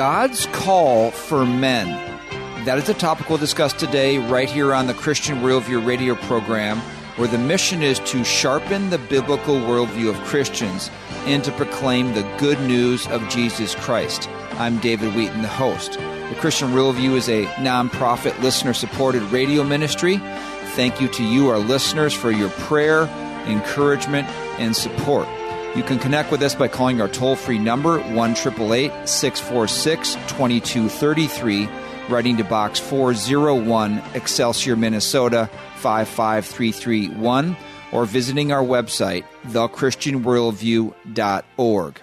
God's call for men. That is the topic we'll discuss today, right here on the Christian Worldview radio program, where the mission is to sharpen the biblical worldview of Christians and to proclaim the good news of Jesus Christ. I'm David Wheaton, the host. The Christian Worldview is a nonprofit, listener supported radio ministry. Thank you to you, our listeners, for your prayer, encouragement, and support. You can connect with us by calling our toll free number, 1 646 2233, writing to Box 401, Excelsior, Minnesota 55331, or visiting our website, thechristianworldview.org.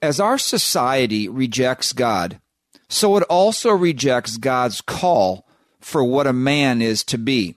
As our society rejects God, so it also rejects God's call for what a man is to be.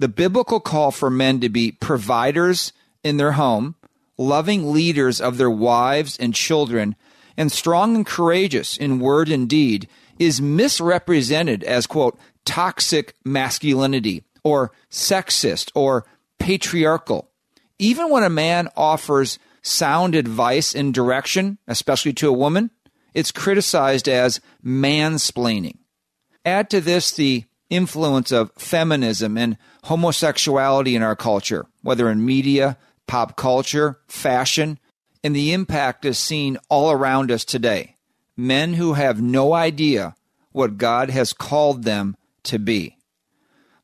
The biblical call for men to be providers in their home, loving leaders of their wives and children, and strong and courageous in word and deed is misrepresented as, quote, toxic masculinity or sexist or patriarchal. Even when a man offers sound advice and direction, especially to a woman, it's criticized as mansplaining. Add to this the influence of feminism and homosexuality in our culture, whether in media, pop culture, fashion, and the impact is seen all around us today. Men who have no idea what God has called them to be.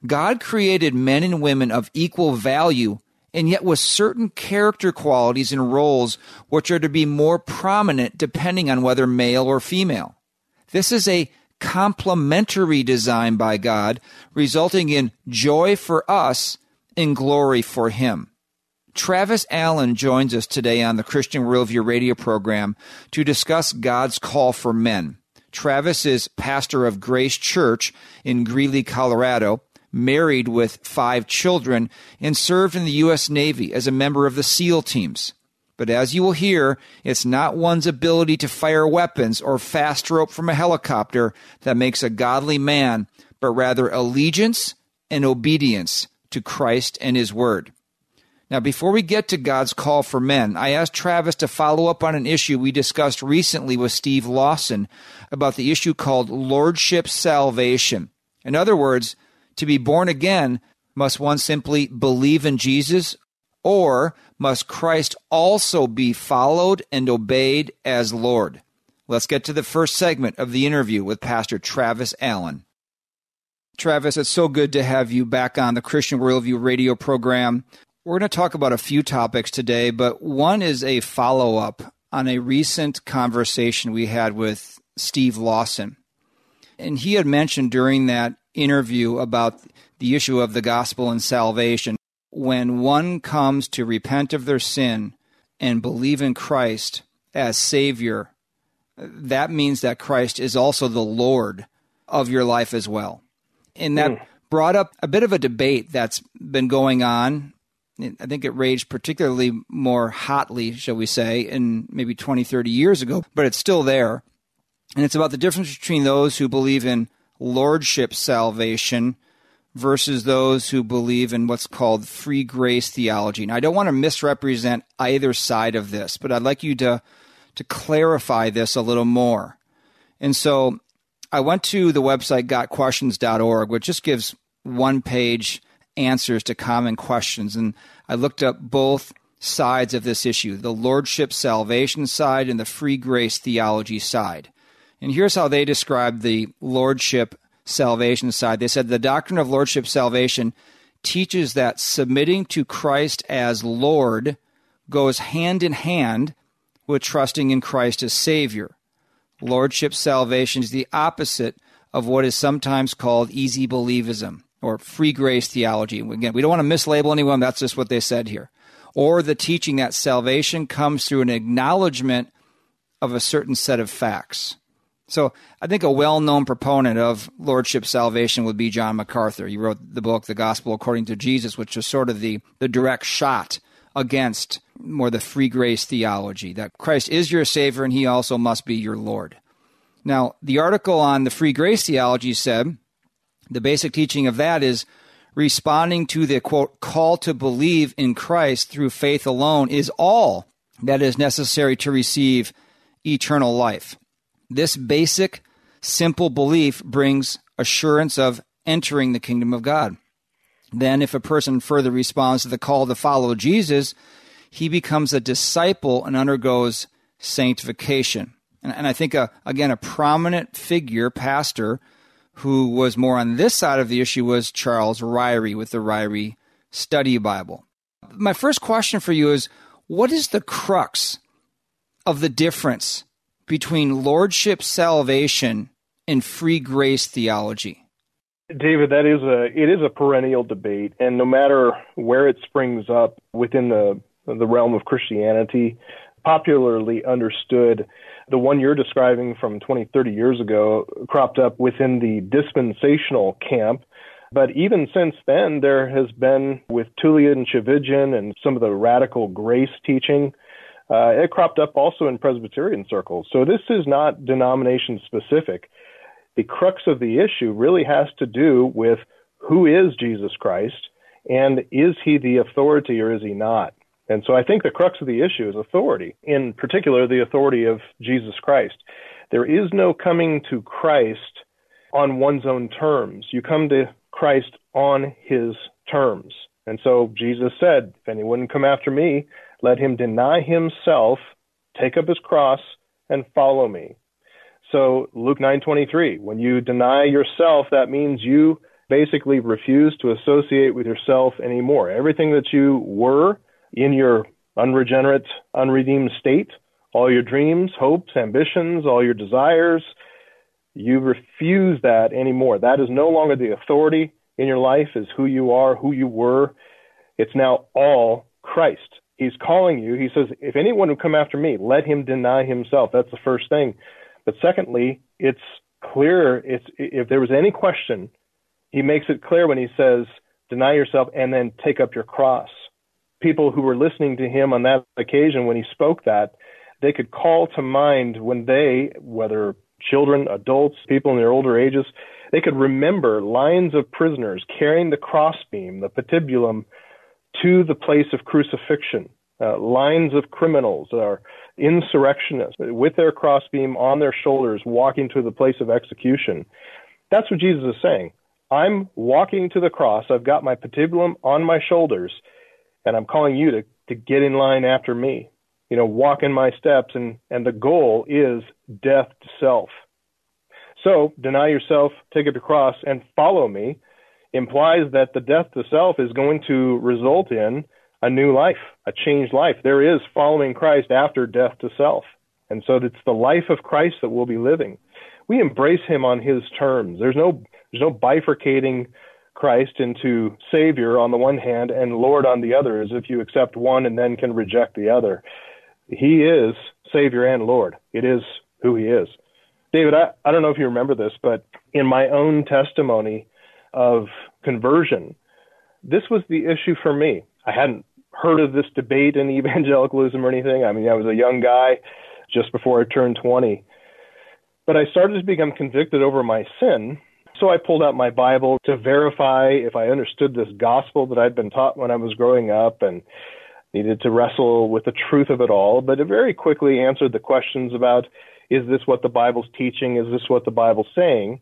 God created men and women of equal value and yet with certain character qualities and roles which are to be more prominent depending on whether male or female. This is a complementary design by God, resulting in joy for us and glory for Him. Travis Allen joins us today on the Christian Worldview radio program to discuss God's call for men. Travis is pastor of Grace Church in Greeley, Colorado, married with five children, and served in the U.S. Navy as a member of the SEAL teams. But as you will hear, it's not one's ability to fire weapons or fast rope from a helicopter that makes a godly man, but rather allegiance and obedience to Christ and His Word. Now, before we get to God's call for men, I asked Travis to follow up on an issue we discussed recently with Steve Lawson about the issue called Lordship Salvation. In other words, to be born again, must one simply believe in Jesus, or must Christ also be followed and obeyed as Lord? Let's get to the first segment of the interview with Pastor Travis Allen. Travis, it's so good to have you back on the Christian Worldview radio program. We're going to talk about a few topics today, but one is a follow up on a recent conversation we had with Steve Lawson. And he had mentioned during that interview about the issue of the gospel and salvation. When one comes to repent of their sin and believe in Christ as Savior, that means that Christ is also the Lord of your life as well. And that mm. brought up a bit of a debate that's been going on I think it raged particularly more hotly, shall we say, in maybe 20, 30 years ago, but it's still there. And it's about the difference between those who believe in lordship salvation versus those who believe in what's called free grace theology. Now, I don't want to misrepresent either side of this, but I'd like you to, to clarify this a little more. And so I went to the website gotquestions.org, which just gives one page answers to common questions. And I looked up both sides of this issue the lordship salvation side and the free grace theology side. And here's how they described the lordship salvation side. They said the doctrine of lordship salvation teaches that submitting to Christ as Lord goes hand in hand with trusting in Christ as Savior. Lordship salvation is the opposite of what is sometimes called easy believism or free grace theology. Again, we don't want to mislabel anyone. That's just what they said here. Or the teaching that salvation comes through an acknowledgement of a certain set of facts. So I think a well known proponent of Lordship salvation would be John MacArthur. He wrote the book, The Gospel According to Jesus, which was sort of the, the direct shot against more the free grace theology that Christ is your Savior and He also must be your Lord. Now, the article on the free grace theology said the basic teaching of that is responding to the quote call to believe in Christ through faith alone is all that is necessary to receive eternal life. This basic, simple belief brings assurance of entering the kingdom of God. Then, if a person further responds to the call to follow Jesus, he becomes a disciple and undergoes sanctification. And, and I think, a, uh, again, a prominent figure, pastor, who was more on this side of the issue was Charles Ryrie with the Ryrie Study Bible. My first question for you is what is the crux of the difference between lordship salvation and free grace theology? David, that is a it is a perennial debate, and no matter where it springs up within the the realm of Christianity, popularly understood, the one you're describing from 20, 30 years ago cropped up within the dispensational camp. But even since then, there has been with Tullian Tchividjian and some of the radical grace teaching, uh, it cropped up also in Presbyterian circles. So this is not denomination specific the crux of the issue really has to do with who is Jesus Christ and is he the authority or is he not? And so I think the crux of the issue is authority, in particular, the authority of Jesus Christ. There is no coming to Christ on one's own terms. You come to Christ on his terms. And so Jesus said, If anyone come after me, let him deny himself, take up his cross, and follow me. So Luke 9:23, when you deny yourself, that means you basically refuse to associate with yourself anymore. Everything that you were in your unregenerate, unredeemed state, all your dreams, hopes, ambitions, all your desires, you refuse that anymore. That is no longer the authority in your life is who you are, who you were. It's now all Christ. He's calling you. He says, if anyone would come after me, let him deny himself. That's the first thing. But secondly, it's clear. It's if there was any question, he makes it clear when he says, "Deny yourself and then take up your cross." People who were listening to him on that occasion when he spoke that, they could call to mind when they, whether children, adults, people in their older ages, they could remember lines of prisoners carrying the crossbeam, the patibulum, to the place of crucifixion. Uh, lines of criminals or insurrectionists with their crossbeam on their shoulders walking to the place of execution. That's what Jesus is saying. I'm walking to the cross. I've got my patibulum on my shoulders, and I'm calling you to, to get in line after me. You know, walk in my steps, and, and the goal is death to self. So deny yourself, take up your cross, and follow me implies that the death to self is going to result in a new life, a changed life. There is following Christ after death to self. And so it's the life of Christ that we'll be living. We embrace him on his terms. There's no there's no bifurcating Christ into Savior on the one hand and Lord on the other, as if you accept one and then can reject the other. He is Savior and Lord. It is who he is. David, I, I don't know if you remember this, but in my own testimony of conversion, this was the issue for me. I hadn't heard of this debate in evangelicalism or anything. I mean, I was a young guy just before I turned 20. But I started to become convicted over my sin. So I pulled out my Bible to verify if I understood this gospel that I'd been taught when I was growing up and needed to wrestle with the truth of it all. But it very quickly answered the questions about is this what the Bible's teaching? Is this what the Bible's saying?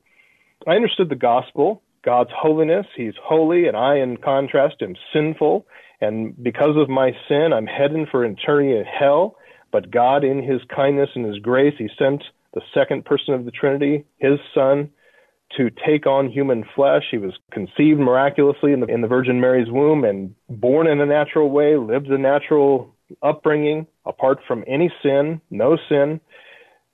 I understood the gospel, God's holiness. He's holy, and I, in contrast, am sinful. And because of my sin, I'm heading for eternity in hell. But God, in his kindness and his grace, he sent the second person of the Trinity, his son, to take on human flesh. He was conceived miraculously in the, in the Virgin Mary's womb and born in a natural way, lived a natural upbringing apart from any sin, no sin,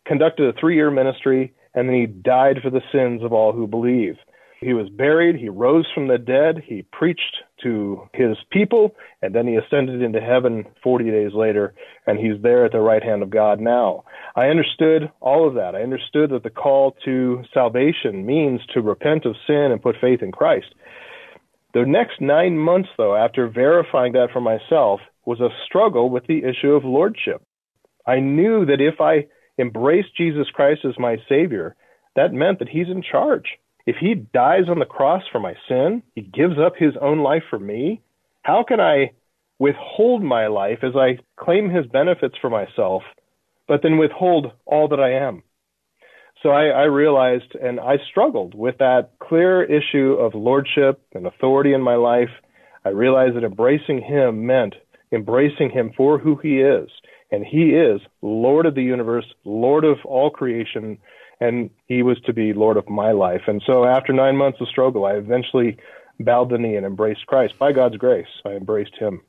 conducted a three year ministry, and then he died for the sins of all who believe. He was buried, he rose from the dead, he preached to his people, and then he ascended into heaven 40 days later, and he's there at the right hand of God now. I understood all of that. I understood that the call to salvation means to repent of sin and put faith in Christ. The next nine months, though, after verifying that for myself, was a struggle with the issue of lordship. I knew that if I embraced Jesus Christ as my Savior, that meant that He's in charge. If He dies on the cross for my sin, He gives up His own life for me, how can I withhold my life as I claim His benefits for myself, but then withhold all that I am? So I, I realized and I struggled with that clear issue of lordship and authority in my life. I realized that embracing Him meant embracing Him for who He is. And He is Lord of the universe, Lord of all creation, and He was to be Lord of my life. And so after nine months of struggle, I eventually bowed the knee and embraced Christ. By God's grace, I embraced Him.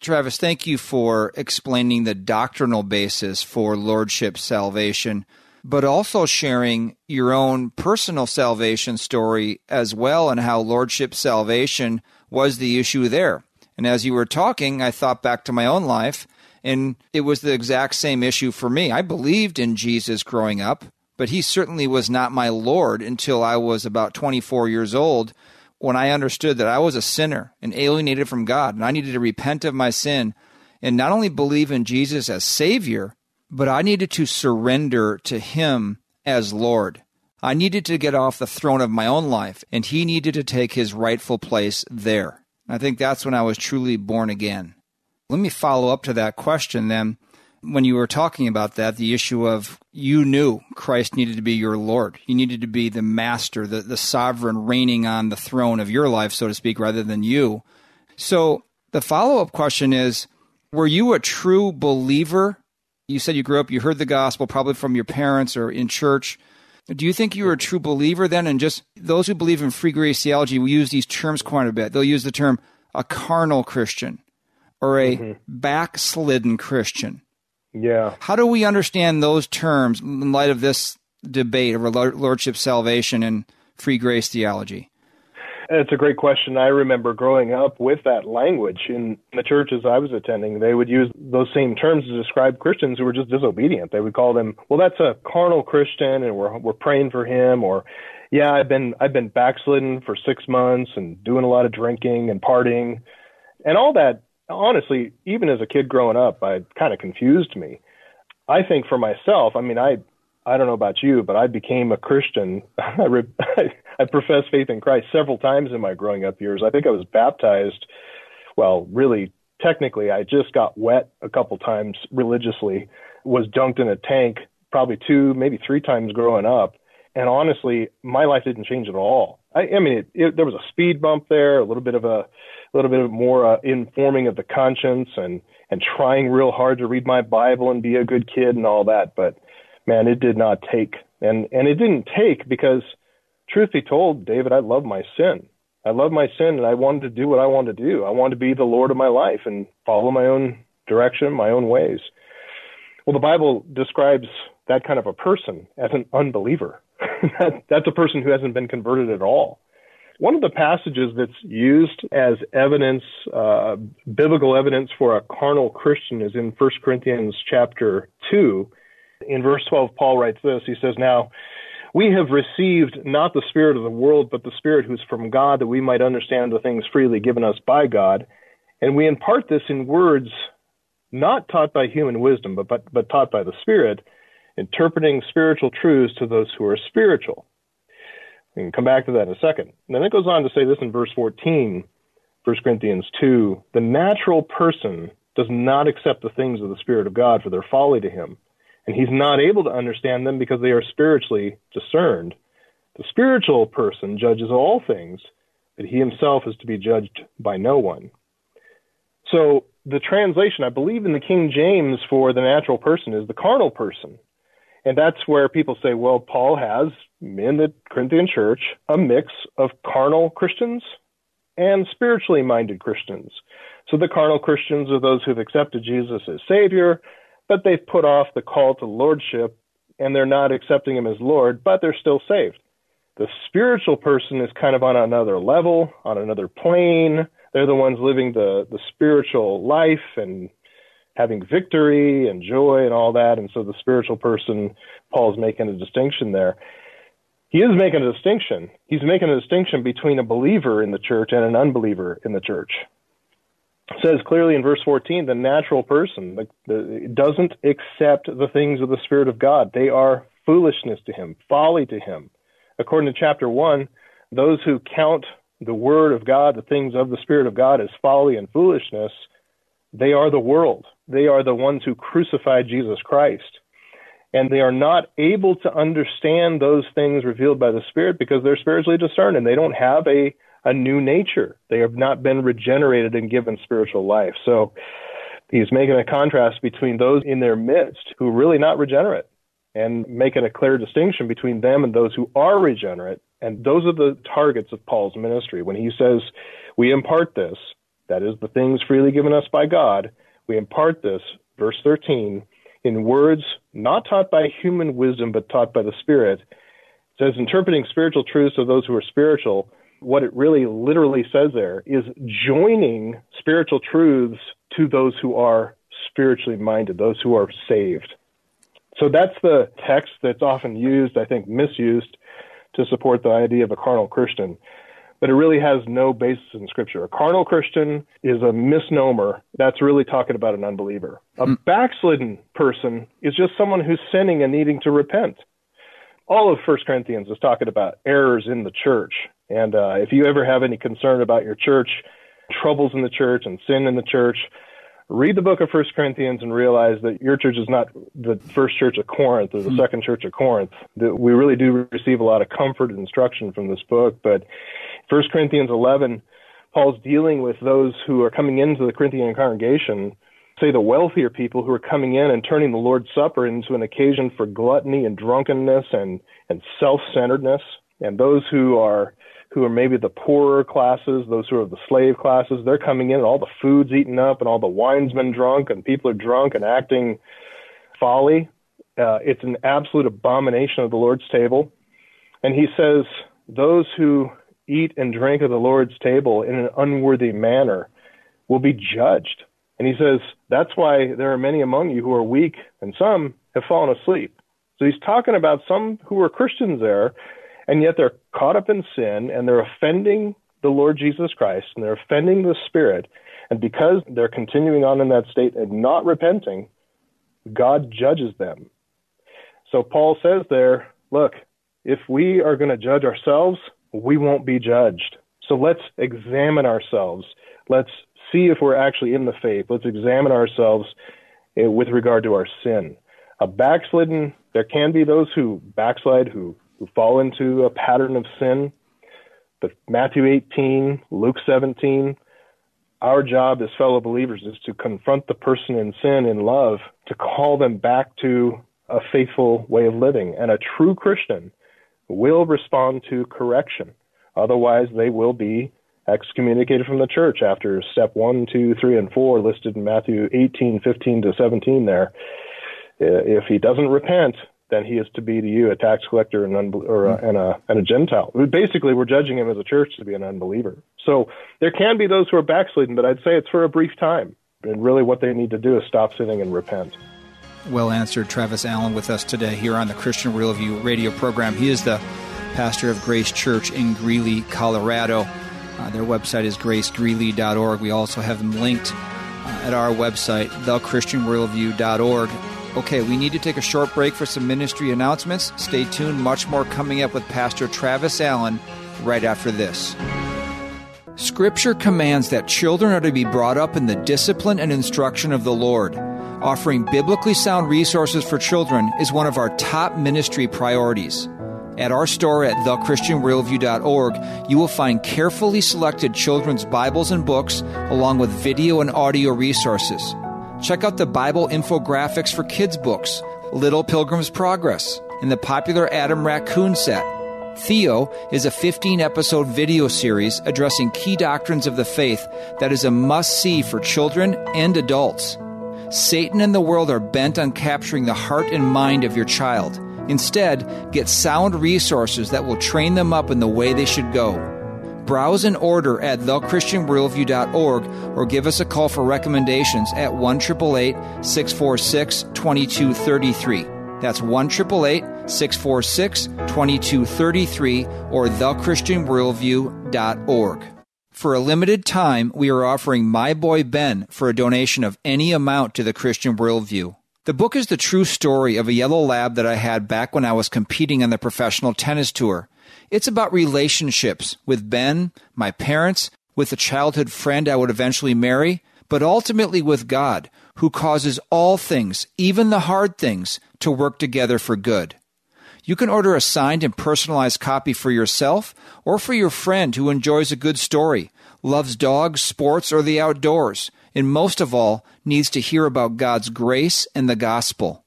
Travis, thank you for explaining the doctrinal basis for Lordship salvation but also sharing your own personal salvation story as well and how Lordship salvation was the issue there. And as you were talking, I thought back to my own life, and it was the exact same issue for me. I believed in Jesus growing up, but he certainly was not my Lord until I was about 24 years old when I understood that I was a sinner and alienated from God, and I needed to repent of my sin and not only believe in Jesus as Savior, but I needed to surrender to Him as Lord. I needed to get off the throne of my own life, and He needed to take His rightful place there. I think that's when I was truly born again. Let me follow up to that question then. When you were talking about that, the issue of you knew Christ needed to be your Lord. You needed to be the master, the, the sovereign reigning on the throne of your life, so to speak, rather than you. So the follow up question is Were you a true believer you said you grew up, you heard the gospel probably from your parents or in church. Do you think you were a true believer then? And just those who believe in free grace theology will use these terms quite a bit. They'll use the term a carnal Christian or a mm-hmm. backslidden Christian. Yeah. How do we understand those terms in light of this debate over lordship salvation and free grace theology? It's a great question. I remember growing up with that language in the churches I was attending. They would use those same terms to describe Christians who were just disobedient. They would call them, "Well, that's a carnal Christian, and we're we're praying for him," or "Yeah, I've been I've been backslidden for six months and doing a lot of drinking and partying," and all that. Honestly, even as a kid growing up, I kind of confused me. I think for myself, I mean, I I don't know about you, but I became a Christian. I, re- I professed faith in Christ several times in my growing up years. I think I was baptized. Well, really, technically, I just got wet a couple times religiously. Was dunked in a tank probably two, maybe three times growing up. And honestly, my life didn't change at all. I, I mean, it, it, there was a speed bump there, a little bit of a, a little bit of more uh, informing of the conscience, and and trying real hard to read my Bible and be a good kid and all that. But man, it did not take. And, and it didn't take because, truth be told, David, I love my sin. I love my sin and I wanted to do what I wanted to do. I wanted to be the Lord of my life and follow my own direction, my own ways. Well, the Bible describes that kind of a person as an unbeliever. That, that's a person who hasn't been converted at all. One of the passages that's used as evidence, uh, biblical evidence for a carnal Christian is in 1 Corinthians chapter 2. In verse 12, Paul writes this. He says, Now, we have received not the Spirit of the world, but the Spirit who's from God, that we might understand the things freely given us by God. And we impart this in words not taught by human wisdom, but, but, but taught by the Spirit, interpreting spiritual truths to those who are spiritual. We can come back to that in a second. And then it goes on to say this in verse 14, 1 Corinthians 2 The natural person does not accept the things of the Spirit of God, for their folly to him and he's not able to understand them because they are spiritually discerned. The spiritual person judges all things, but he himself is to be judged by no one. So the translation, I believe in the King James for the natural person is the carnal person. And that's where people say, well, Paul has in the Corinthian church a mix of carnal Christians and spiritually minded Christians. So the carnal Christians are those who've accepted Jesus as Savior but they've put off the call to lordship and they're not accepting him as Lord, but they're still saved. The spiritual person is kind of on another level, on another plane. They're the ones living the, the spiritual life and having victory and joy and all that. And so the spiritual person, Paul's making a distinction there. He is making a distinction. He's making a distinction between a believer in the church and an unbeliever in the church. It says clearly in verse 14, the natural person the, the, doesn't accept the things of the Spirit of God. They are foolishness to him, folly to him. According to chapter 1, those who count the Word of God, the things of the Spirit of God, as folly and foolishness, they are the world. They are the ones who crucified Jesus Christ. And they are not able to understand those things revealed by the Spirit because they're spiritually discerned and they don't have a, a new nature. They have not been regenerated and given spiritual life. So he's making a contrast between those in their midst who are really not regenerate and making a clear distinction between them and those who are regenerate. And those are the targets of Paul's ministry. When he says, We impart this, that is, the things freely given us by God, we impart this, verse 13, in words not taught by human wisdom, but taught by the Spirit. It says, interpreting spiritual truths of those who are spiritual. What it really literally says there is joining spiritual truths to those who are spiritually minded, those who are saved. So that's the text that's often used, I think misused, to support the idea of a carnal Christian but it really has no basis in Scripture. A carnal Christian is a misnomer. That's really talking about an unbeliever. A mm. backslidden person is just someone who's sinning and needing to repent. All of First Corinthians is talking about errors in the church. And uh, if you ever have any concern about your church, troubles in the church, and sin in the church, read the book of First Corinthians and realize that your church is not the first church of Corinth or the mm-hmm. second church of Corinth. That we really do receive a lot of comfort and instruction from this book. But First Corinthians 11, Paul's dealing with those who are coming into the Corinthian congregation, say the wealthier people who are coming in and turning the Lord's Supper into an occasion for gluttony and drunkenness and, and self-centeredness, and those who are who are maybe the poorer classes, those who are the slave classes, they're coming in and all the food's eaten up and all the wine's been drunk and people are drunk and acting folly. Uh, it's an absolute abomination of the Lord's table. And he says, those who eat and drink of the Lord's table in an unworthy manner will be judged. And he says, that's why there are many among you who are weak and some have fallen asleep. So he's talking about some who are Christians there and yet they're caught up in sin and they're offending the Lord Jesus Christ and they're offending the Spirit. And because they're continuing on in that state and not repenting, God judges them. So Paul says there, look, if we are going to judge ourselves, we won't be judged. So let's examine ourselves. Let's see if we're actually in the faith. Let's examine ourselves eh, with regard to our sin. A backslidden, there can be those who backslide, who who fall into a pattern of sin. But Matthew 18, Luke 17, our job as fellow believers is to confront the person in sin in love, to call them back to a faithful way of living. And a true Christian will respond to correction. Otherwise, they will be excommunicated from the church after step one, two, three, and four listed in Matthew 18, 15 to 17 there. If he doesn't repent, then he is to be to you a tax collector and, or a, and, a, and a Gentile. Basically, we're judging him as a church to be an unbeliever. So there can be those who are backsliding, but I'd say it's for a brief time. And really, what they need to do is stop sinning and repent. Well answered, Travis Allen, with us today here on the Christian Worldview radio program. He is the pastor of Grace Church in Greeley, Colorado. Uh, their website is gracegreeley.org. We also have them linked uh, at our website, thechristianworldview.org. Okay, we need to take a short break for some ministry announcements. Stay tuned, much more coming up with Pastor Travis Allen right after this. Scripture commands that children are to be brought up in the discipline and instruction of the Lord. Offering biblically sound resources for children is one of our top ministry priorities. At our store at thechristianworldview.org, you will find carefully selected children's Bibles and books, along with video and audio resources. Check out the Bible infographics for kids' books, Little Pilgrim's Progress, and the popular Adam Raccoon set. Theo is a 15 episode video series addressing key doctrines of the faith that is a must see for children and adults. Satan and the world are bent on capturing the heart and mind of your child Instead, get sound resources that will train them up in the way they should go. Browse and order at thechristianworldview.org or give us a call for recommendations at 1 646 2233. That's 1 646 2233 or thechristianworldview.org. For a limited time, we are offering My Boy Ben for a donation of any amount to the Christian Worldview. The book is the true story of a yellow lab that I had back when I was competing on the professional tennis tour. It's about relationships with Ben, my parents, with a childhood friend I would eventually marry, but ultimately with God, who causes all things, even the hard things, to work together for good. You can order a signed and personalized copy for yourself or for your friend who enjoys a good story, loves dogs, sports, or the outdoors and most of all, needs to hear about God's grace and the gospel.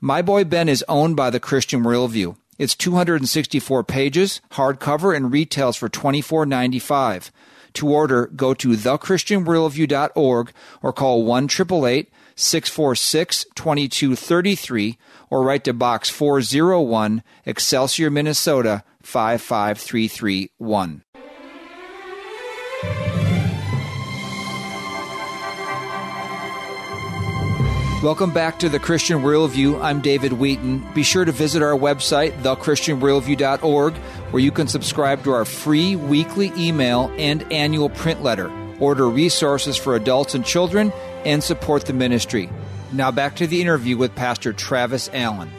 My Boy Ben is owned by the Christian Worldview. It's 264 pages, hardcover, and retails for $24.95. To order, go to thechristianworldview.org or call 1 646 2233 or write to Box 401, Excelsior, Minnesota 55331. Welcome back to the Christian Worldview. I'm David Wheaton. Be sure to visit our website, thechristianworldview.org, where you can subscribe to our free weekly email and annual print letter, order resources for adults and children, and support the ministry. Now back to the interview with Pastor Travis Allen.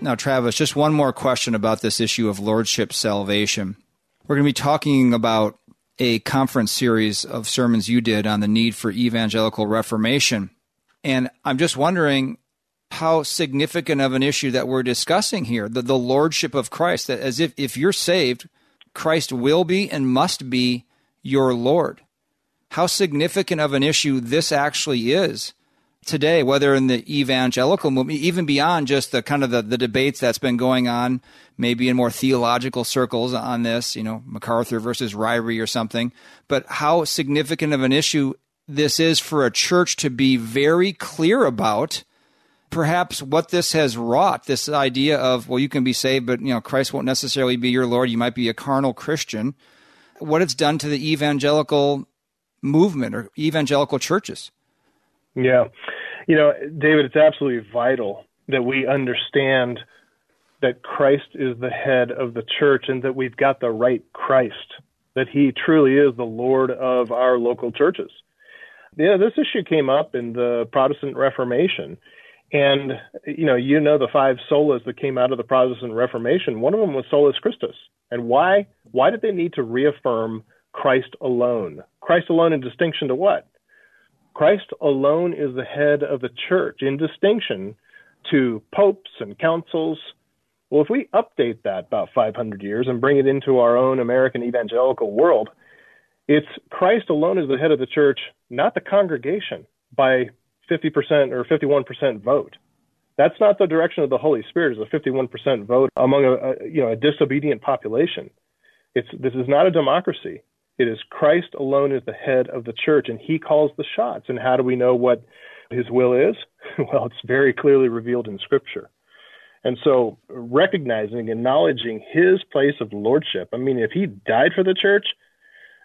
Now, Travis, just one more question about this issue of lordship salvation. We're going to be talking about a conference series of sermons you did on the need for evangelical reformation. And I'm just wondering how significant of an issue that we're discussing here the, the lordship of Christ, that as if, if you're saved, Christ will be and must be your Lord. How significant of an issue this actually is today, whether in the evangelical movement, even beyond just the kind of the, the debates that's been going on, maybe in more theological circles on this, you know, MacArthur versus Ryrie or something, but how significant of an issue this is for a church to be very clear about perhaps what this has wrought this idea of well you can be saved but you know Christ won't necessarily be your lord. You might be a carnal christian. What it's done to the evangelical movement or evangelical churches yeah you know david it's absolutely vital that we understand that Christ is the head of the church and that we've got the right Christ that he truly is the lord of our local churches yeah, this issue came up in the Protestant Reformation. And you know, you know the five solas that came out of the Protestant Reformation. One of them was solus Christus. And why? Why did they need to reaffirm Christ alone? Christ alone in distinction to what? Christ alone is the head of the church in distinction to popes and councils. Well, if we update that about 500 years and bring it into our own American evangelical world, it's Christ alone is the head of the church, not the congregation by 50% or 51% vote. That's not the direction of the Holy Spirit. Is a 51% vote among a, a you know a disobedient population. It's this is not a democracy. It is Christ alone is the head of the church, and He calls the shots. And how do we know what His will is? well, it's very clearly revealed in Scripture. And so, recognizing, acknowledging His place of lordship. I mean, if He died for the church,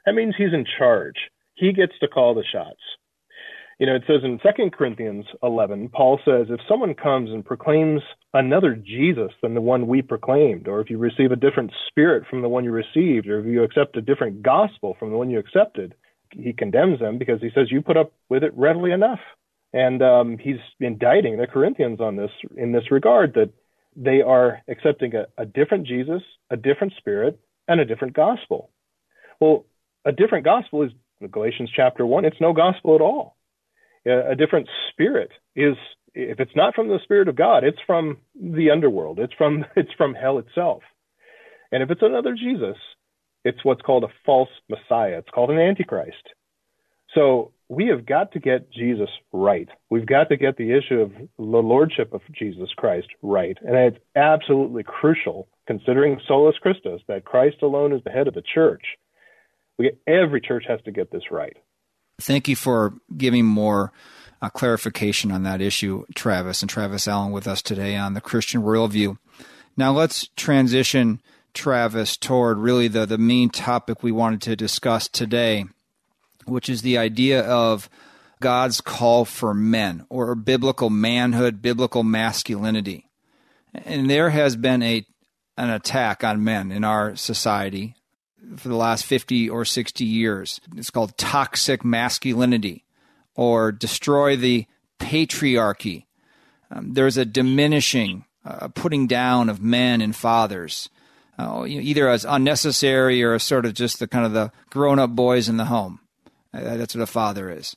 that means he's in charge. He gets to call the shots. You know, it says in 2 Corinthians 11, Paul says, if someone comes and proclaims another Jesus than the one we proclaimed, or if you receive a different spirit from the one you received, or if you accept a different gospel from the one you accepted, he condemns them because he says you put up with it readily enough. And um, he's indicting the Corinthians on this in this regard that they are accepting a, a different Jesus, a different spirit, and a different gospel. Well, a different gospel is Galatians chapter 1, it's no gospel at all. A different spirit is if it's not from the spirit of God, it's from the underworld. It's from it's from hell itself. And if it's another Jesus, it's what's called a false messiah. It's called an antichrist. So we have got to get Jesus right. We've got to get the issue of the lordship of Jesus Christ right. And it's absolutely crucial, considering solus Christus, that Christ alone is the head of the church, we every church has to get this right. Thank you for giving more uh, clarification on that issue, Travis, and Travis Allen with us today on the Christian Worldview. Now let's transition, Travis, toward really the, the main topic we wanted to discuss today, which is the idea of God's call for men or biblical manhood, biblical masculinity. And there has been a an attack on men in our society for the last 50 or 60 years. It's called toxic masculinity or destroy the patriarchy. Um, there's a diminishing, uh, putting down of men and fathers, uh, either as unnecessary or sort of just the kind of the grown up boys in the home. Uh, that's what a father is.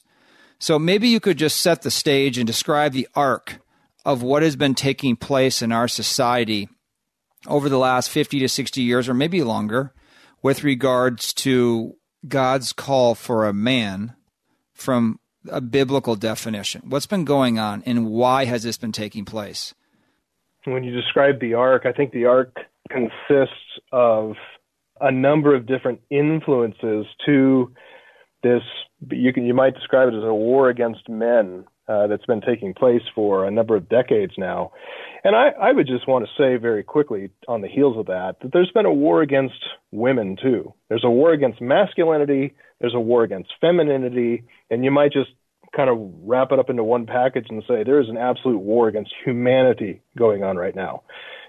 So maybe you could just set the stage and describe the arc of what has been taking place in our society over the last 50 to 60 years, or maybe longer, with regards to God's call for a man from a biblical definition. What's been going on, and why has this been taking place? When you describe the arc, I think the arc consists of a number of different influences to this you can you might describe it as a war against men uh, that's been taking place for a number of decades now. And I, I would just want to say very quickly on the heels of that that there's been a war against women too. There's a war against masculinity, there's a war against femininity, and you might just kind of wrap it up into one package and say there is an absolute war against humanity going on right now.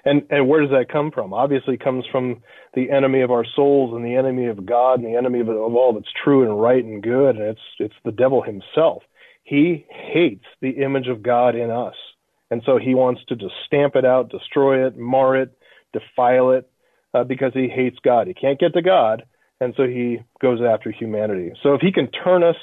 And and where does that come from? Obviously, it comes from the enemy of our souls and the enemy of God and the enemy of, of all that's true and right and good. And it's it's the devil himself. He hates the image of God in us, and so he wants to just stamp it out, destroy it, mar it, defile it, uh, because he hates God. He can't get to God, and so he goes after humanity. So if he can turn us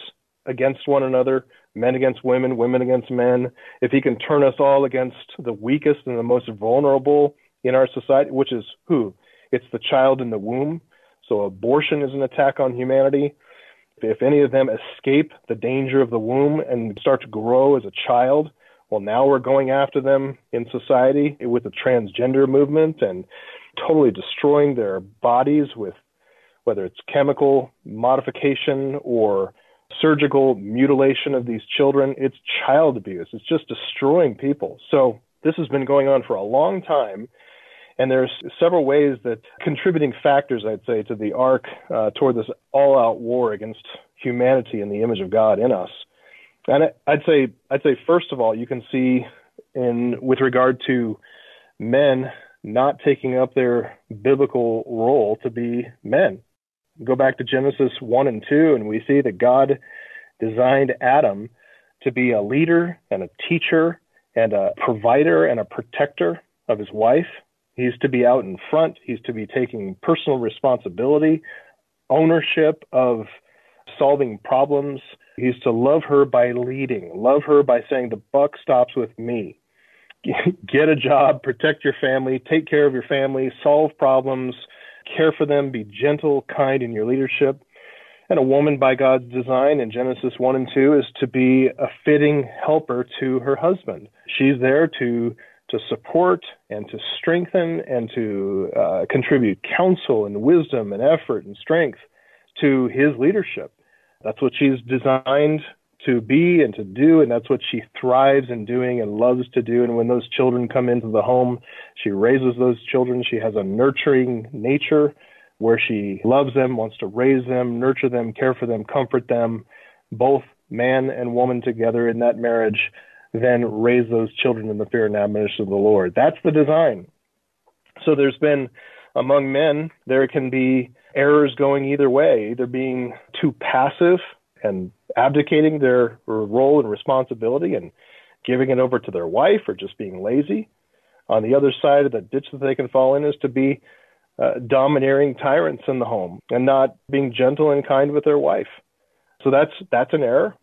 against one another, men against women, women against men, if he can turn us all against the weakest and the most vulnerable in our society, which is who? It's the child in the womb. So abortion is an attack on humanity. If any of them escape the danger of the womb and start to grow as a child, well, now we're going after them in society with the transgender movement and totally destroying their bodies with whether it's chemical modification or surgical mutilation of these children. It's child abuse. It's just destroying people. So this has been going on for a long time. And there's several ways that contributing factors, I'd say, to the arc uh, toward this all-out war against humanity and the image of God in us. And I'd say, I'd say, first of all, you can see in with regard to men not taking up their biblical role to be men go back to Genesis 1 and 2, and we see that God designed Adam to be a leader and a teacher and a provider and a protector of his wife. He's to be out in front, he's to be taking personal responsibility, ownership of solving problems. He's to love her by leading, love her by saying, The buck stops with me. Get a job, protect your family, take care of your family, solve problems care for them, be gentle, kind in your leadership. And a woman by God's design in Genesis 1 and 2 is to be a fitting helper to her husband. She's there to to support and to strengthen and to uh, contribute counsel and wisdom and effort and strength to his leadership. That's what she's designed to be and to do, and that's what she thrives in doing and loves to do. And when those children come into the home, she raises those children. She has a nurturing nature where she loves them, wants to raise them, nurture them, care for them, comfort them, both man and woman together in that marriage, then raise those children in the fear and admonition of the Lord. That's the design. So there's been among men, there can be errors going either way, either being too passive and abdicating their role and responsibility and giving it over to their wife or just being lazy. On the other side of the ditch that they can fall in is to be uh, domineering tyrants in the home and not being gentle and kind with their wife. So that's that's an error.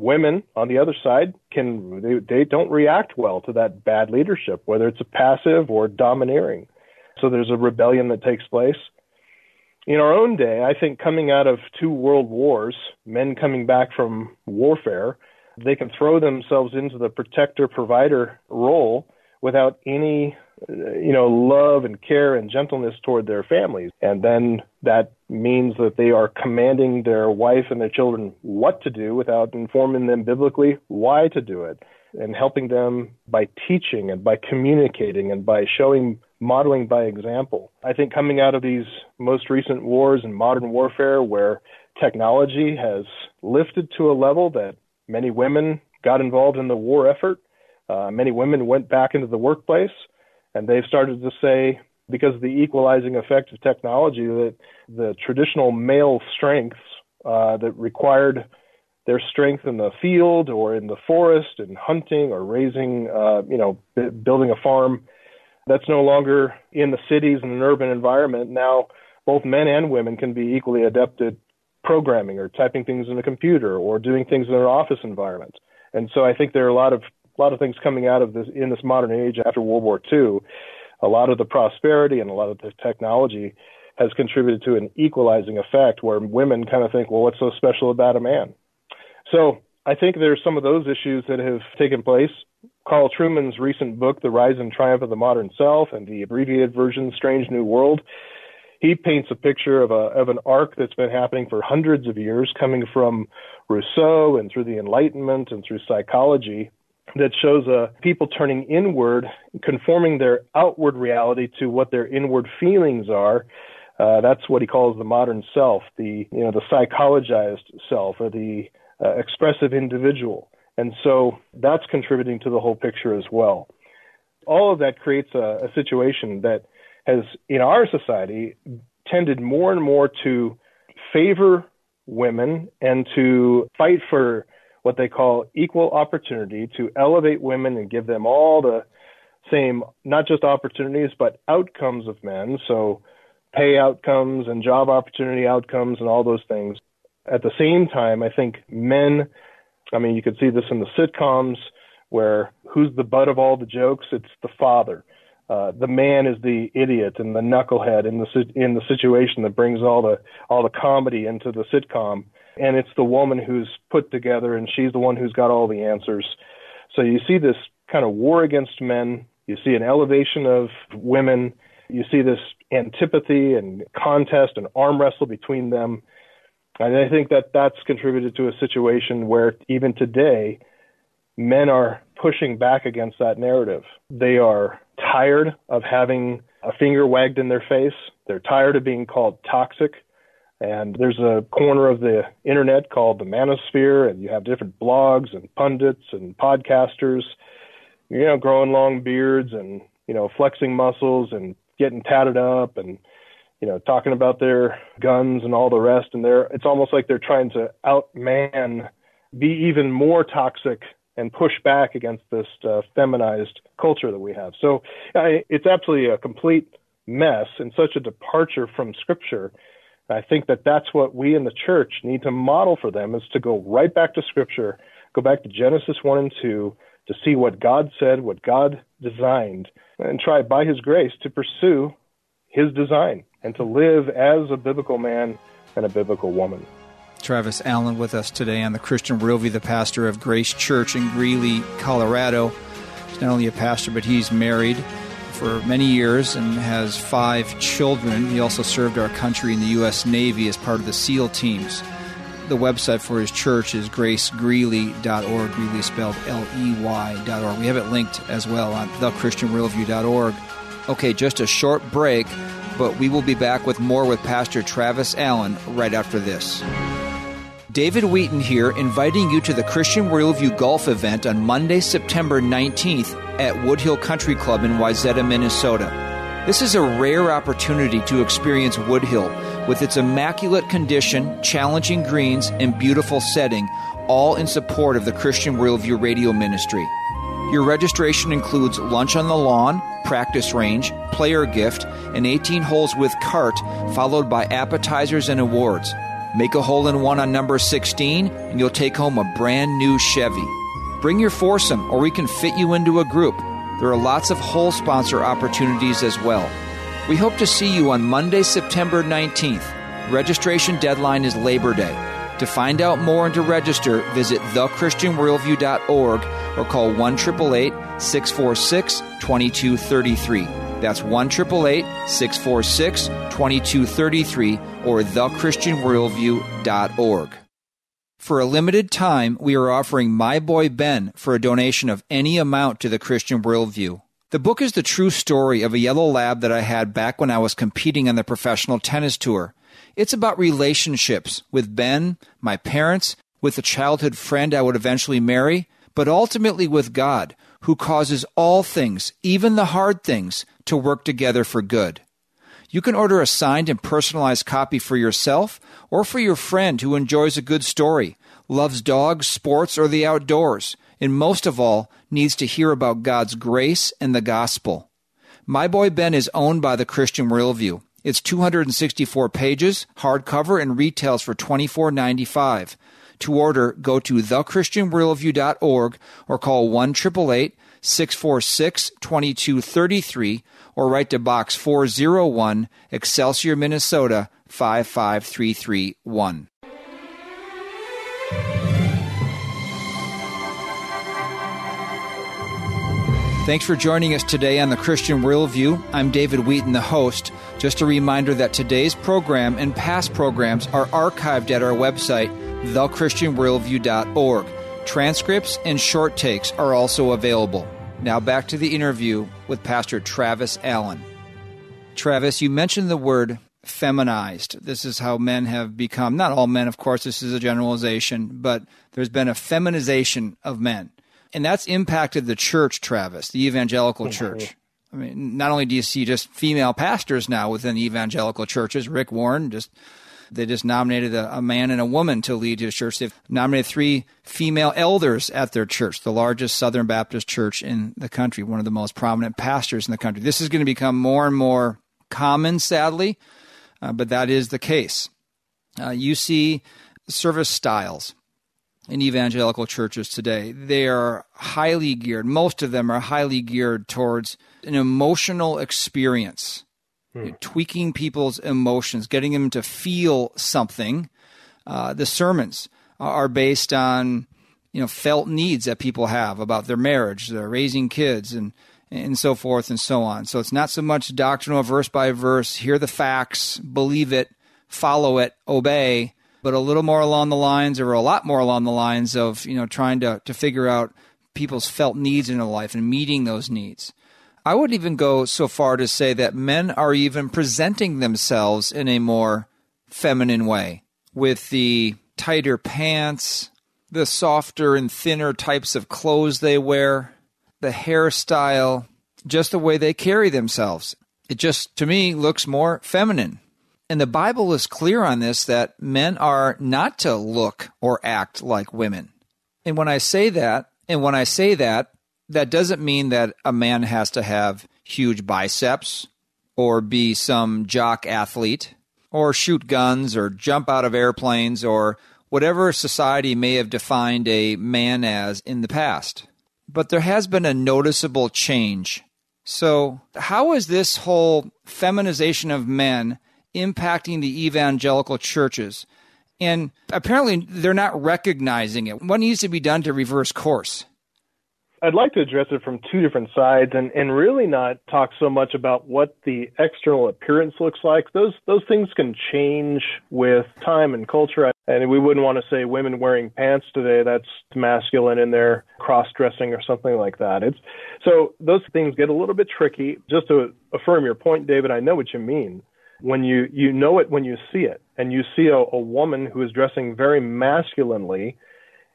Women on the other side can they, they don't react well to that bad leadership, whether it's a passive or domineering. So there's a rebellion that takes place in our own day, I think coming out of two world wars, men coming back from warfare, they can throw themselves into the protector provider role without any you know, love and care and gentleness toward their families. And then that means that they are commanding their wife and their children what to do without informing them biblically why to do it and helping them by teaching and by communicating and by showing modeling by example. I think coming out of these most recent wars and modern warfare where technology has lifted to a level that many women got involved in the war effort, uh, many women went back into the workplace, and they've started to say, because of the equalizing effect of technology, that the traditional male strengths uh, that required their strength in the field or in the forest and hunting or raising, uh, you know, b- building a farm, that's no longer in the cities and an urban environment. Now, both men and women can be equally adept at programming or typing things in a computer or doing things in an office environment. And so I think there are a lot of a lot of things coming out of this in this modern age after World War II. A lot of the prosperity and a lot of the technology has contributed to an equalizing effect where women kind of think, well, what's so special about a man? So I think there's some of those issues that have taken place. Carl Trueman's recent book, The Rise and Triumph of the Modern Self, and the abbreviated version, Strange New World, he paints a picture of a of an arc that's been happening for hundreds of years, coming from Rousseau and through the Enlightenment and through psychology, that shows uh, people turning inward, conforming their outward reality to what their inward feelings are. Uh, that's what he calls the modern self, the you know the psychologized self, or the uh, expressive individual. And so that's contributing to the whole picture as well. All of that creates a, a situation that has, in our society, tended more and more to favor women and to fight for what they call equal opportunity, to elevate women and give them all the same, not just opportunities, but outcomes of men. So pay outcomes and job opportunity outcomes and all those things. At the same time, I think men, I mean, you could see this in the sitcoms where who's the butt of all the jokes? It's the father. Uh, the man is the idiot and the knucklehead in the in the situation that brings all the all the comedy into the sitcom, and it's the woman who's put together and she's the one who's got all the answers. So you see this kind of war against men. You see an elevation of women. You see this antipathy and contest and arm wrestle between them. And I think that that's contributed to a situation where even today, men are pushing back against that narrative. They are tired of having a finger wagged in their face. They're tired of being called toxic. And there's a corner of the internet called the manosphere, and you have different blogs and pundits and podcasters, you know, growing long beards and, you know, flexing muscles and getting tatted up and, you know, talking about their guns and all the rest. And they're, it's almost like they're trying to outman, be even more toxic and push back against this uh, feminized culture that we have. So I, it's absolutely a complete mess and such a departure from Scripture. I think that that's what we in the church need to model for them is to go right back to Scripture, go back to Genesis 1 and 2 to see what God said, what God designed, and try by His grace to pursue His design and to live as a biblical man and a biblical woman. Travis Allen with us today on the Christian Worldview, the pastor of Grace Church in Greeley, Colorado. He's not only a pastor, but he's married for many years and has five children. He also served our country in the U.S. Navy as part of the SEAL teams. The website for his church is gracegreeley.org, Greeley spelled L-E-Y.org. We have it linked as well on thechristianworldview.org. Okay, just a short break, but we will be back with more with Pastor Travis Allen right after this. David Wheaton here, inviting you to the Christian Worldview Golf event on Monday, September 19th at Woodhill Country Club in Wayzata, Minnesota. This is a rare opportunity to experience Woodhill with its immaculate condition, challenging greens, and beautiful setting, all in support of the Christian Worldview radio ministry. Your registration includes lunch on the lawn, practice range, player gift, and 18 holes with cart, followed by appetizers and awards. Make a hole in one on number 16, and you'll take home a brand new Chevy. Bring your foursome, or we can fit you into a group. There are lots of hole sponsor opportunities as well. We hope to see you on Monday, September 19th. Registration deadline is Labor Day. To find out more and to register, visit thechristianworldview.org or call 1 646 2233. That's 1 646 2233 or thechristianworldview.org. For a limited time, we are offering My Boy Ben for a donation of any amount to the Christian Worldview. The book is the true story of a yellow lab that I had back when I was competing on the professional tennis tour. It's about relationships with Ben, my parents, with a childhood friend I would eventually marry, but ultimately with God, who causes all things, even the hard things, to work together for good. You can order a signed and personalized copy for yourself or for your friend who enjoys a good story, loves dogs, sports, or the outdoors, and most of all, needs to hear about God's grace and the gospel. My Boy Ben is owned by the Christian Worldview. It's 264 pages, hardcover, and retails for $24.95. To order, go to thechristianworldview.org or call 1 646 2233 or write to Box 401, Excelsior, Minnesota 55331. Thanks for joining us today on the Christian Worldview. I'm David Wheaton, the host. Just a reminder that today's program and past programs are archived at our website, thechristianworldview.org. Transcripts and short takes are also available. Now back to the interview with Pastor Travis Allen. Travis, you mentioned the word feminized. This is how men have become, not all men, of course, this is a generalization, but there's been a feminization of men. And that's impacted the church, Travis, the evangelical church. I mean, not only do you see just female pastors now within the evangelical churches, Rick Warren just they just nominated a, a, man and a woman to lead his church. They've nominated three female elders at their church, the largest Southern Baptist church in the country, one of the most prominent pastors in the country. This is going to become more and more common, sadly, uh, but that is the case. Uh, you see service styles in evangelical churches today. They are highly geared, most of them are highly geared towards an emotional experience hmm. tweaking people's emotions, getting them to feel something. Uh, the sermons are based on you know felt needs that people have about their marriage, their raising kids, and and so forth and so on. So it's not so much doctrinal verse by verse. Hear the facts, believe it, follow it, obey, but a little more along the lines, or a lot more along the lines of you know trying to to figure out people's felt needs in their life and meeting those needs. I would even go so far to say that men are even presenting themselves in a more feminine way with the tighter pants, the softer and thinner types of clothes they wear, the hairstyle, just the way they carry themselves. It just, to me, looks more feminine. And the Bible is clear on this that men are not to look or act like women. And when I say that, and when I say that, that doesn't mean that a man has to have huge biceps or be some jock athlete or shoot guns or jump out of airplanes or whatever society may have defined a man as in the past. But there has been a noticeable change. So, how is this whole feminization of men impacting the evangelical churches? And apparently, they're not recognizing it. What needs to be done to reverse course? I'd like to address it from two different sides and, and really not talk so much about what the external appearance looks like. Those those things can change with time and culture. And we wouldn't want to say women wearing pants today, that's masculine in their cross dressing or something like that. It's so those things get a little bit tricky. Just to affirm your point, David, I know what you mean. When you, you know it when you see it, and you see a, a woman who is dressing very masculinely,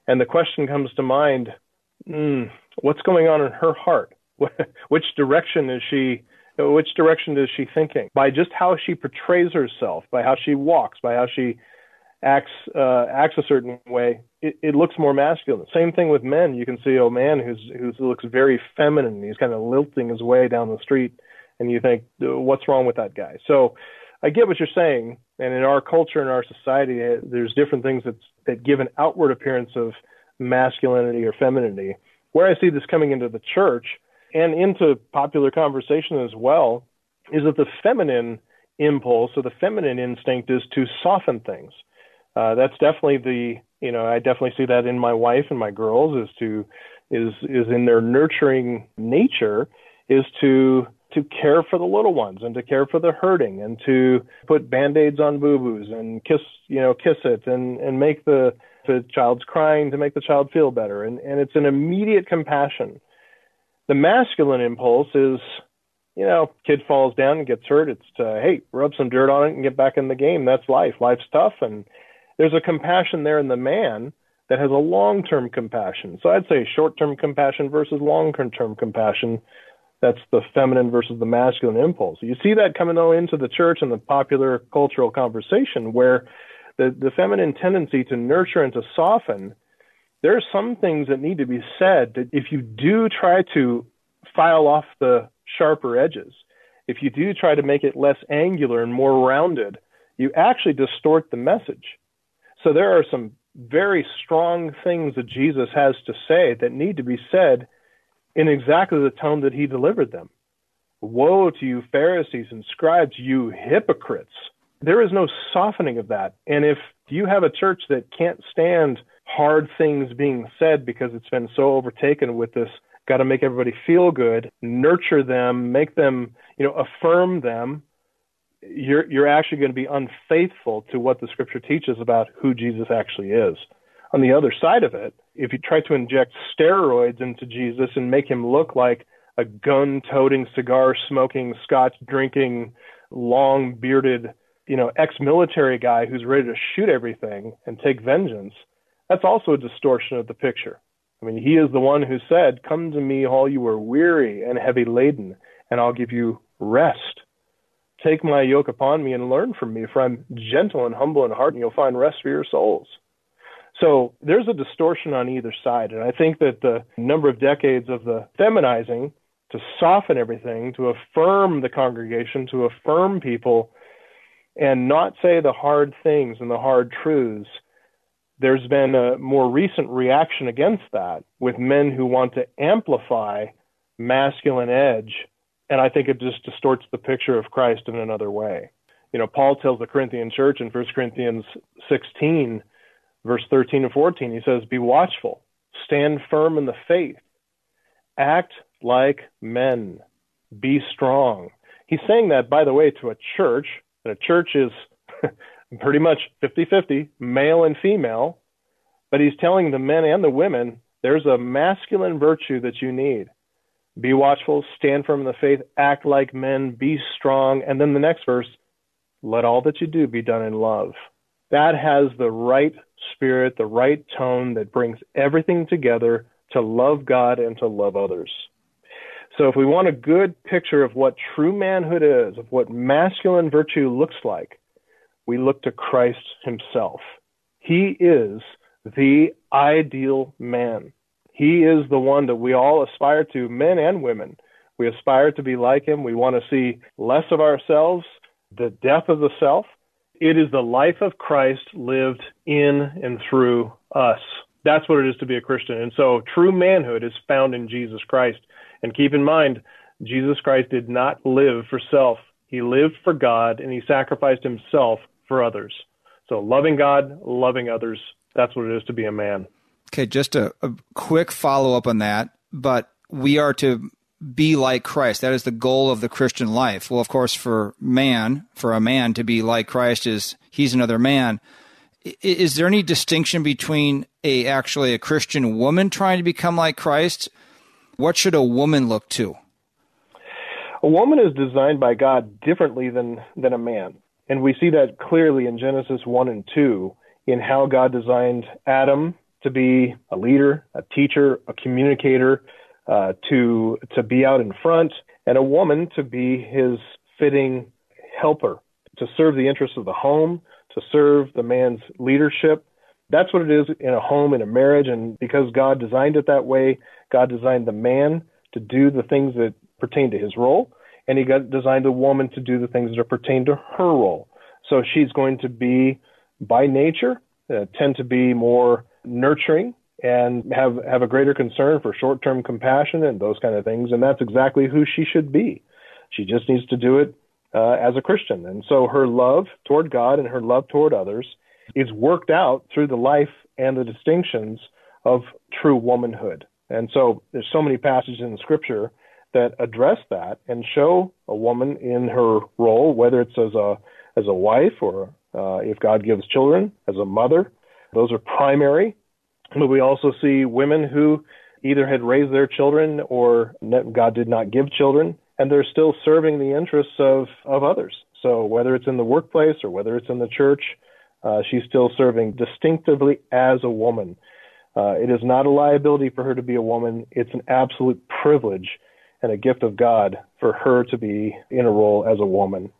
and the question comes to mind, mm, what's going on in her heart? which direction is she? Which direction is she thinking? By just how she portrays herself, by how she walks, by how she acts uh, acts a certain way, it, it looks more masculine. Same thing with men. You can see a man who's who looks very feminine. He's kind of lilting his way down the street, and you think, what's wrong with that guy? So, I get what you're saying. And in our culture, in our society, uh, there's different things that that give an outward appearance of masculinity or femininity where I see this coming into the church and into popular conversation as well is that the feminine impulse or the feminine instinct is to soften things. Uh, that's definitely the you know I definitely see that in my wife and my girls is to is is in their nurturing nature is to to care for the little ones and to care for the hurting and to put band-aids on boo-boos and kiss you know kiss it and and make the the child's crying to make the child feel better. And and it's an immediate compassion. The masculine impulse is you know kid falls down and gets hurt. It's to hey rub some dirt on it and get back in the game. That's life. Life's tough. And there's a compassion there in the man that has a long-term compassion. So i'd say short-term compassion versus long-term compassion that's the feminine versus the masculine impulse. You see that coming into the church and the popular cultural conversation where the, the feminine tendency to nurture and to soften, there are some things that need to be said that if you do try to file off the sharper edges, if you do try to make it less angular and more rounded, you actually distort the message. So there are some very strong things that Jesus has to say that need to be said in exactly the tone that he delivered them. Woe to you, Pharisees and scribes, you hypocrites. There is no softening of that. And if you have a church that can't stand hard things being said because it's been so overtaken with this got to make everybody feel good, nurture them, make them, you know, affirm them, you're you're actually going to be unfaithful to what the scripture teaches about who Jesus actually is. On the other side of it, if you try to inject steroids into Jesus and make him look like a gun toting, cigar smoking, scotch drinking, long bearded, you know, ex military guy who's ready to shoot everything and take vengeance, that's also a distortion of the picture. I mean, he is the one who said, Come to me, all you are weary and heavy laden, and I'll give you rest. Take my yoke upon me and learn from me, for I'm gentle and humble in heart, and you'll find rest for your souls. So there's a distortion on either side. And I think that the number of decades of the feminizing to soften everything, to affirm the congregation, to affirm people, and not say the hard things and the hard truths, there's been a more recent reaction against that with men who want to amplify masculine edge. And I think it just distorts the picture of Christ in another way. You know, Paul tells the Corinthian church in 1 Corinthians 16 verse 13 and 14, he says, Be watchful, stand firm in the faith, act like men, be strong. He's saying that, by the way, to a church, and a church is pretty much 50 50, male and female, but he's telling the men and the women there's a masculine virtue that you need. Be watchful, stand firm in the faith, act like men, be strong. And then the next verse, let all that you do be done in love. That has the right spirit, the right tone that brings everything together to love God and to love others. So, if we want a good picture of what true manhood is, of what masculine virtue looks like, we look to Christ himself. He is the ideal man. He is the one that we all aspire to, men and women. We aspire to be like him. We want to see less of ourselves, the death of the self, it is the life of Christ lived in and through us. That's what it is to be a Christian. And so true manhood is found in Jesus Christ. And keep in mind, Jesus Christ did not live for self. He lived for God and he sacrificed himself for others. So loving God, loving others, that's what it is to be a man. Okay, just a, a quick follow up on that. But we are to be like Christ. That is the goal of the Christian life. Well, of course, for man, for a man to be like Christ is he's another man. Is there any distinction between a actually a Christian woman trying to become like Christ? What should a woman look to? A woman is designed by God differently than than a man. And we see that clearly in Genesis 1 and 2 in how God designed Adam to be a leader, a teacher, a communicator, uh, to to be out in front, and a woman to be his fitting helper, to serve the interests of the home, to serve the man's leadership. That's what it is in a home, in a marriage, and because God designed it that way, God designed the man to do the things that pertain to his role, and He got designed the woman to do the things that pertain to her role. So she's going to be, by nature, uh, tend to be more nurturing and have have a greater concern for short-term compassion and those kind of things and that's exactly who she should be she just needs to do it uh, as a christian and so her love toward god and her love toward others is worked out through the life and the distinctions of true womanhood. And so there's so many passages in Scripture that address that and show a woman in her role, whether it's as a as a wife or uh, if God gives children, as a mother. Those are primary. But we also see women who either had raised their children or God did not give children, and they're still serving the interests of, of others. So whether it's in the workplace or whether it's in the church, uh, she's still serving distinctively as a woman. Uh, it is not a liability for her to be a woman. It's an absolute privilege and a gift of God for her to be in a role as a woman.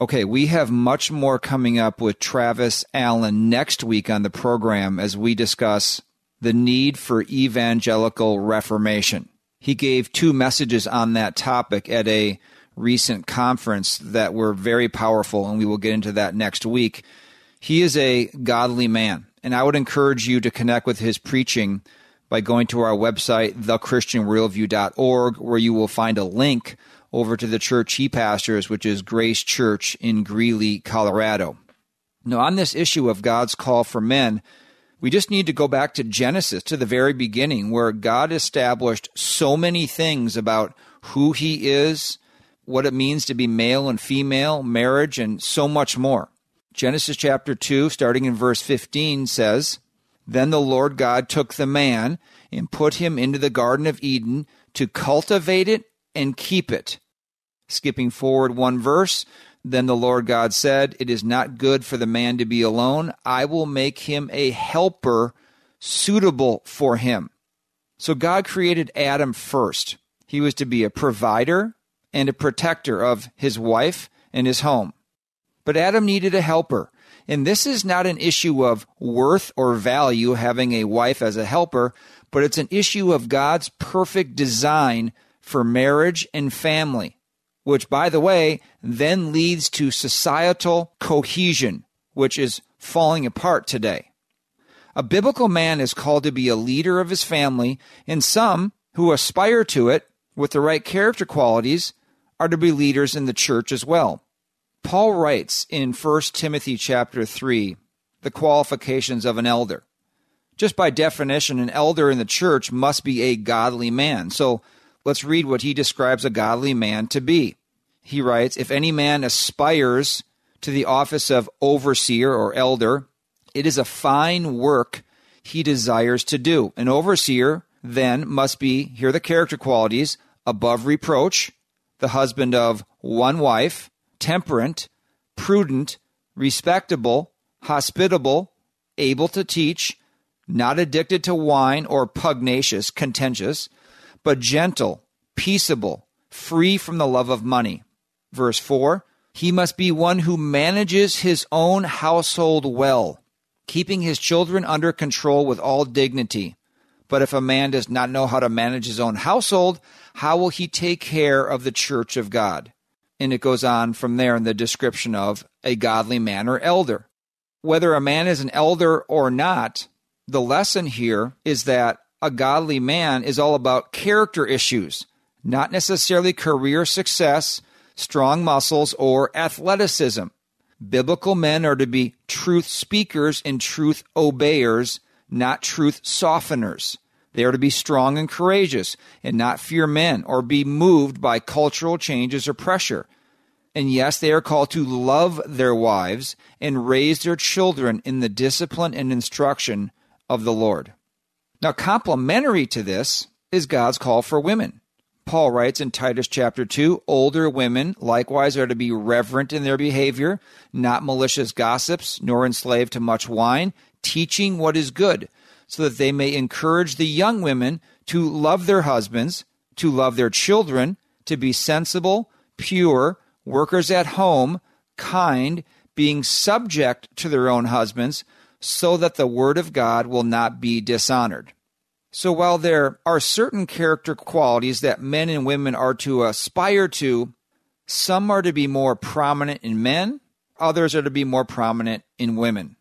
Okay, we have much more coming up with Travis Allen next week on the program as we discuss the need for evangelical reformation. He gave two messages on that topic at a recent conference that were very powerful, and we will get into that next week. He is a godly man, and I would encourage you to connect with his preaching by going to our website, thechristianworldview.org, where you will find a link over to the church he pastors, which is Grace Church in Greeley, Colorado. Now, on this issue of God's call for men, we just need to go back to Genesis, to the very beginning, where God established so many things about who he is, what it means to be male and female, marriage, and so much more. Genesis chapter 2, starting in verse 15, says, Then the Lord God took the man and put him into the Garden of Eden to cultivate it and keep it. Skipping forward one verse, then the Lord God said, It is not good for the man to be alone. I will make him a helper suitable for him. So God created Adam first. He was to be a provider and a protector of his wife and his home. But Adam needed a helper. And this is not an issue of worth or value having a wife as a helper, but it's an issue of God's perfect design for marriage and family which, by the way, then leads to societal cohesion, which is falling apart today. A biblical man is called to be a leader of his family, and some who aspire to it with the right character qualities are to be leaders in the church as well. Paul writes in 1 Timothy chapter 3 the qualifications of an elder. Just by definition, an elder in the church must be a godly man. So Let's read what he describes a godly man to be. He writes, If any man aspires to the office of overseer or elder, it is a fine work he desires to do. An overseer then must be, here are the character qualities, above reproach, the husband of one wife, temperate, prudent, respectable, hospitable, able to teach, not addicted to wine or pugnacious, contentious, but gentle, peaceable, free from the love of money. Verse 4 He must be one who manages his own household well, keeping his children under control with all dignity. But if a man does not know how to manage his own household, how will he take care of the church of God? And it goes on from there in the description of a godly man or elder. Whether a man is an elder or not, the lesson here is that a godly man is all about character issues, not necessarily career success, strong muscles, or athleticism. Biblical men are to be truth speakers and truth obeyers, not truth softeners. They are to be strong and courageous and not fear men or be moved by cultural changes or pressure. And yes, they are called to love their wives and raise their children in the discipline and instruction of the Lord. Now, complementary to this is God's call for women. Paul writes in Titus chapter 2 older women likewise are to be reverent in their behavior, not malicious gossips, nor enslaved to much wine, teaching what is good, so that they may encourage the young women to love their husbands, to love their children, to be sensible, pure, workers at home, kind, being subject to their own husbands, so that the word of God will not be dishonored. So while there are certain character qualities that men and women are to aspire to, some are to be more prominent in men, others are to be more prominent in women.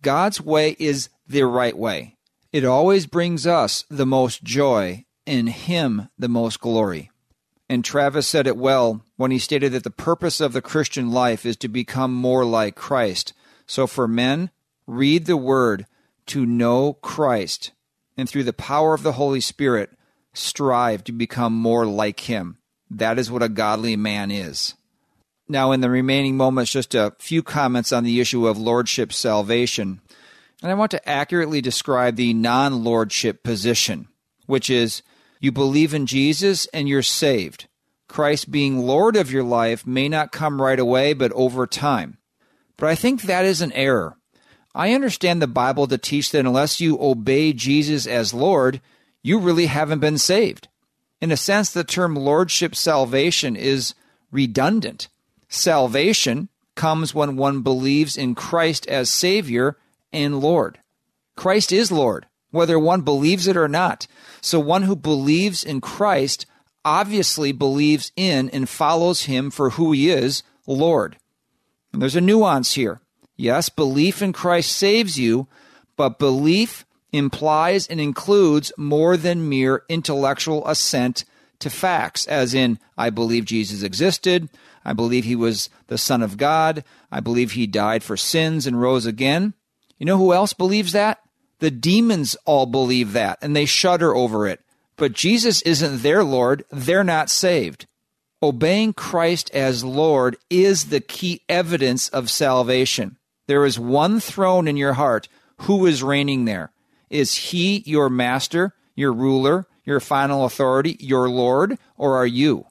God's way is the right way. It always brings us the most joy, and Him the most glory. And Travis said it well when he stated that the purpose of the Christian life is to become more like Christ So for men, read the word to know Christ, and through the power of the Holy Spirit, strive to become more like him. That is what a godly man is. Now, in the remaining moments, just a few comments on the issue of lordship salvation. And I want to accurately describe the non lordship position, which is you believe in Jesus and you're saved. Christ being Lord of your life may not come right away, but over time. But I think that is an error. I understand the Bible to teach that unless you obey Jesus as Lord, you really haven't been saved. In a sense, the term lordship salvation is redundant. Salvation comes when one believes in Christ as Savior and Lord. Christ is Lord, whether one believes it or not. So one who believes in Christ obviously believes in and follows him for who he is, Lord. And there's a nuance here. Yes, belief in Christ saves you, but belief implies and includes more than mere intellectual assent to facts, as in, I believe Jesus existed, I believe he was the Son of God, I believe he died for sins and rose again. You know who else believes that? The demons all believe that, and they shudder over it. But Jesus isn't their Lord, they're not saved. Obeying Christ as Lord is the key evidence of salvation. There is one throne in your heart. Who is reigning there? Is he your master, your ruler, your final authority, your Lord, or are you?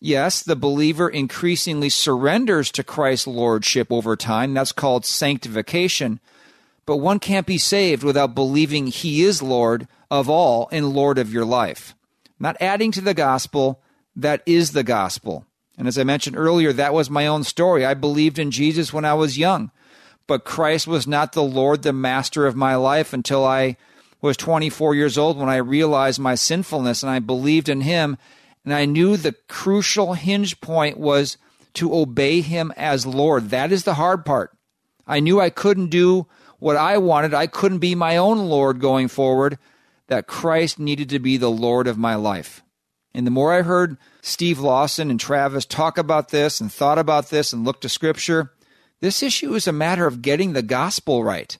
Yes, the believer increasingly surrenders to Christ's lordship over time. That's called sanctification. But one can't be saved without believing he is Lord of all and Lord of your life. Not adding to the gospel, that is the gospel. And as I mentioned earlier, that was my own story. I believed in Jesus when I was young but Christ was not the Lord, the master of my life until I was 24 years old when I realized my sinfulness and I believed in Him. And I knew the crucial hinge point was to obey Him as Lord. That is the hard part. I knew I couldn't do what I wanted, I couldn't be my own Lord going forward, that Christ needed to be the Lord of my life. And the more I heard Steve Lawson and Travis talk about this and thought about this and looked to Scripture, this issue is a matter of getting the gospel right.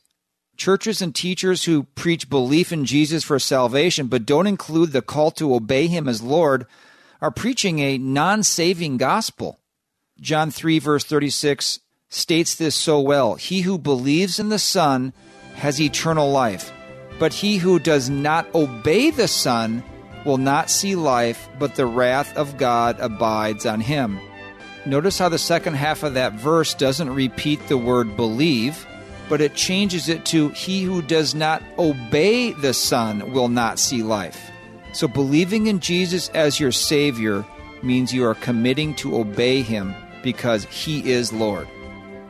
Churches and teachers who preach belief in Jesus for salvation but don't include the call to obey him as Lord are preaching a non saving gospel. John 3, verse 36 states this so well He who believes in the Son has eternal life, but he who does not obey the Son will not see life, but the wrath of God abides on him. Notice how the second half of that verse doesn't repeat the word believe, but it changes it to he who does not obey the Son will not see life. So believing in Jesus as your Savior means you are committing to obey Him because He is Lord.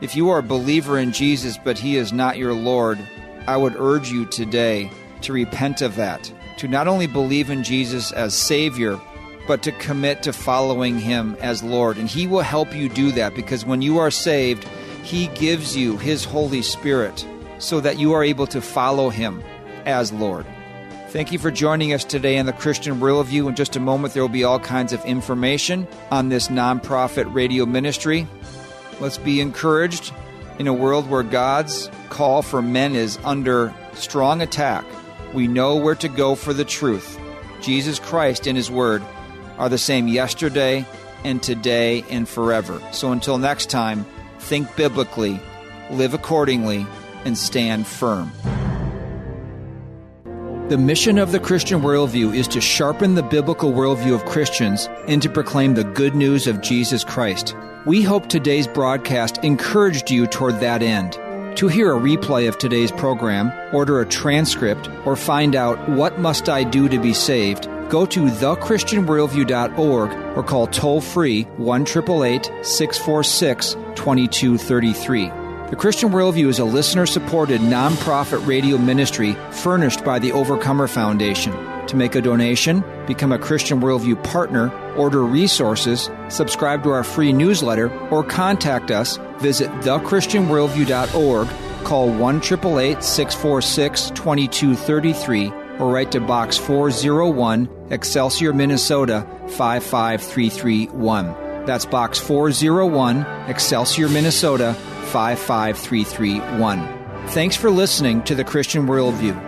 If you are a believer in Jesus but He is not your Lord, I would urge you today to repent of that, to not only believe in Jesus as Savior, but to commit to following Him as Lord. And He will help you do that because when you are saved, He gives you His Holy Spirit so that you are able to follow Him as Lord. Thank you for joining us today in the Christian Worldview. In just a moment, there will be all kinds of information on this nonprofit radio ministry. Let's be encouraged in a world where God's call for men is under strong attack. We know where to go for the truth. Jesus Christ in His Word are the same yesterday and today and forever. So until next time, think biblically, live accordingly, and stand firm. The mission of the Christian worldview is to sharpen the biblical worldview of Christians and to proclaim the good news of Jesus Christ. We hope today's broadcast encouraged you toward that end. To hear a replay of today's program, order a transcript, or find out what must I do to be saved, go to thechristianworldview.org or call toll free 1 646 2233. The Christian Worldview is a listener supported nonprofit radio ministry furnished by the Overcomer Foundation. To make a donation, become a Christian Worldview partner, order resources, subscribe to our free newsletter, or contact us, visit thechristianworldview.org, call 1 646 2233 or write to Box 401, Excelsior, Minnesota 55331. That's Box 401, Excelsior, Minnesota 55331. Thanks for listening to the Christian Worldview.